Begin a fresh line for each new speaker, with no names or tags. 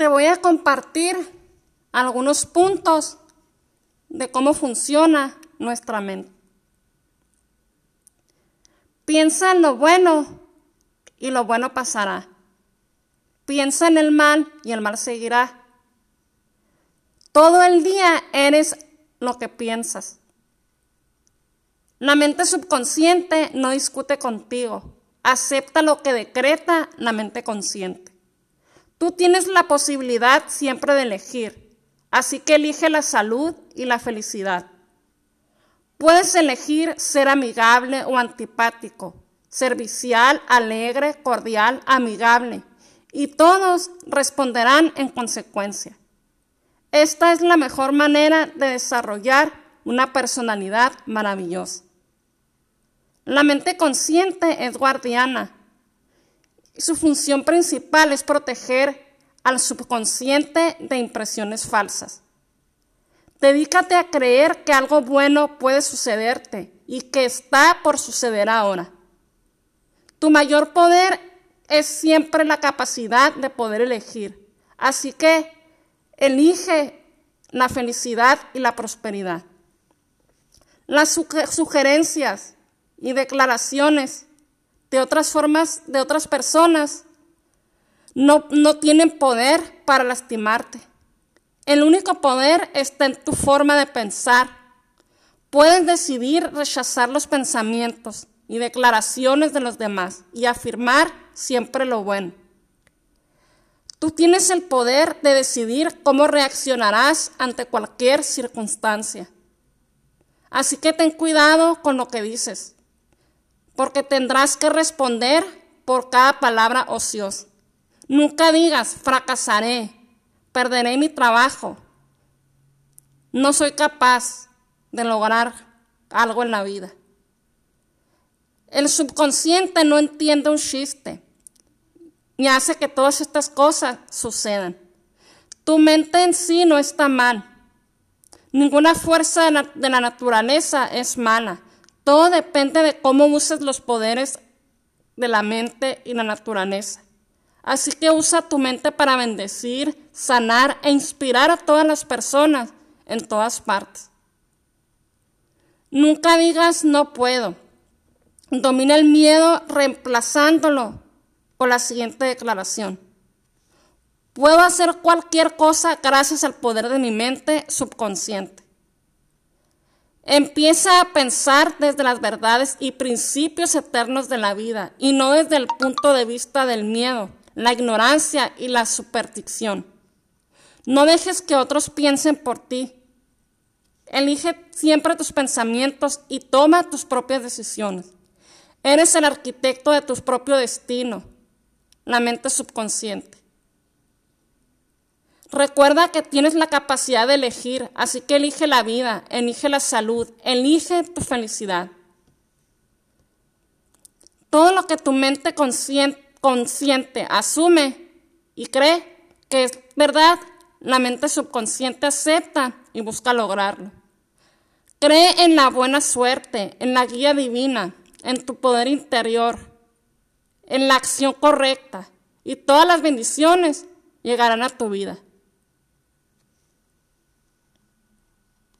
te voy a compartir algunos puntos de cómo funciona nuestra mente. Piensa en lo bueno y lo bueno pasará. Piensa en el mal y el mal seguirá. Todo el día eres lo que piensas. La mente subconsciente no discute contigo, acepta lo que decreta la mente consciente. Tú tienes la posibilidad siempre de elegir, así que elige la salud y la felicidad. Puedes elegir ser amigable o antipático, servicial, alegre, cordial, amigable, y todos responderán en consecuencia. Esta es la mejor manera de desarrollar una personalidad maravillosa. La mente consciente es guardiana. Su función principal es proteger al subconsciente de impresiones falsas. Dedícate a creer que algo bueno puede sucederte y que está por suceder ahora. Tu mayor poder es siempre la capacidad de poder elegir. Así que elige la felicidad y la prosperidad. Las sugerencias y declaraciones de otras formas, de otras personas, no, no tienen poder para lastimarte. El único poder está en tu forma de pensar. Puedes decidir rechazar los pensamientos y declaraciones de los demás y afirmar siempre lo bueno. Tú tienes el poder de decidir cómo reaccionarás ante cualquier circunstancia. Así que ten cuidado con lo que dices porque tendrás que responder por cada palabra ociosa. Nunca digas, fracasaré, perderé mi trabajo, no soy capaz de lograr algo en la vida. El subconsciente no entiende un chiste ni hace que todas estas cosas sucedan. Tu mente en sí no está mal. Ninguna fuerza de la naturaleza es mala. Todo depende de cómo uses los poderes de la mente y la naturaleza. Así que usa tu mente para bendecir, sanar e inspirar a todas las personas en todas partes. Nunca digas no puedo. Domina el miedo reemplazándolo por la siguiente declaración. Puedo hacer cualquier cosa gracias al poder de mi mente subconsciente. Empieza a pensar desde las verdades y principios eternos de la vida y no desde el punto de vista del miedo, la ignorancia y la superstición. No dejes que otros piensen por ti. Elige siempre tus pensamientos y toma tus propias decisiones. Eres el arquitecto de tu propio destino, la mente subconsciente. Recuerda que tienes la capacidad de elegir, así que elige la vida, elige la salud, elige tu felicidad. Todo lo que tu mente consciente, asume y cree que es verdad, la mente subconsciente acepta y busca lograrlo. Cree en la buena suerte, en la guía divina, en tu poder interior, en la acción correcta y todas las bendiciones llegarán a tu vida.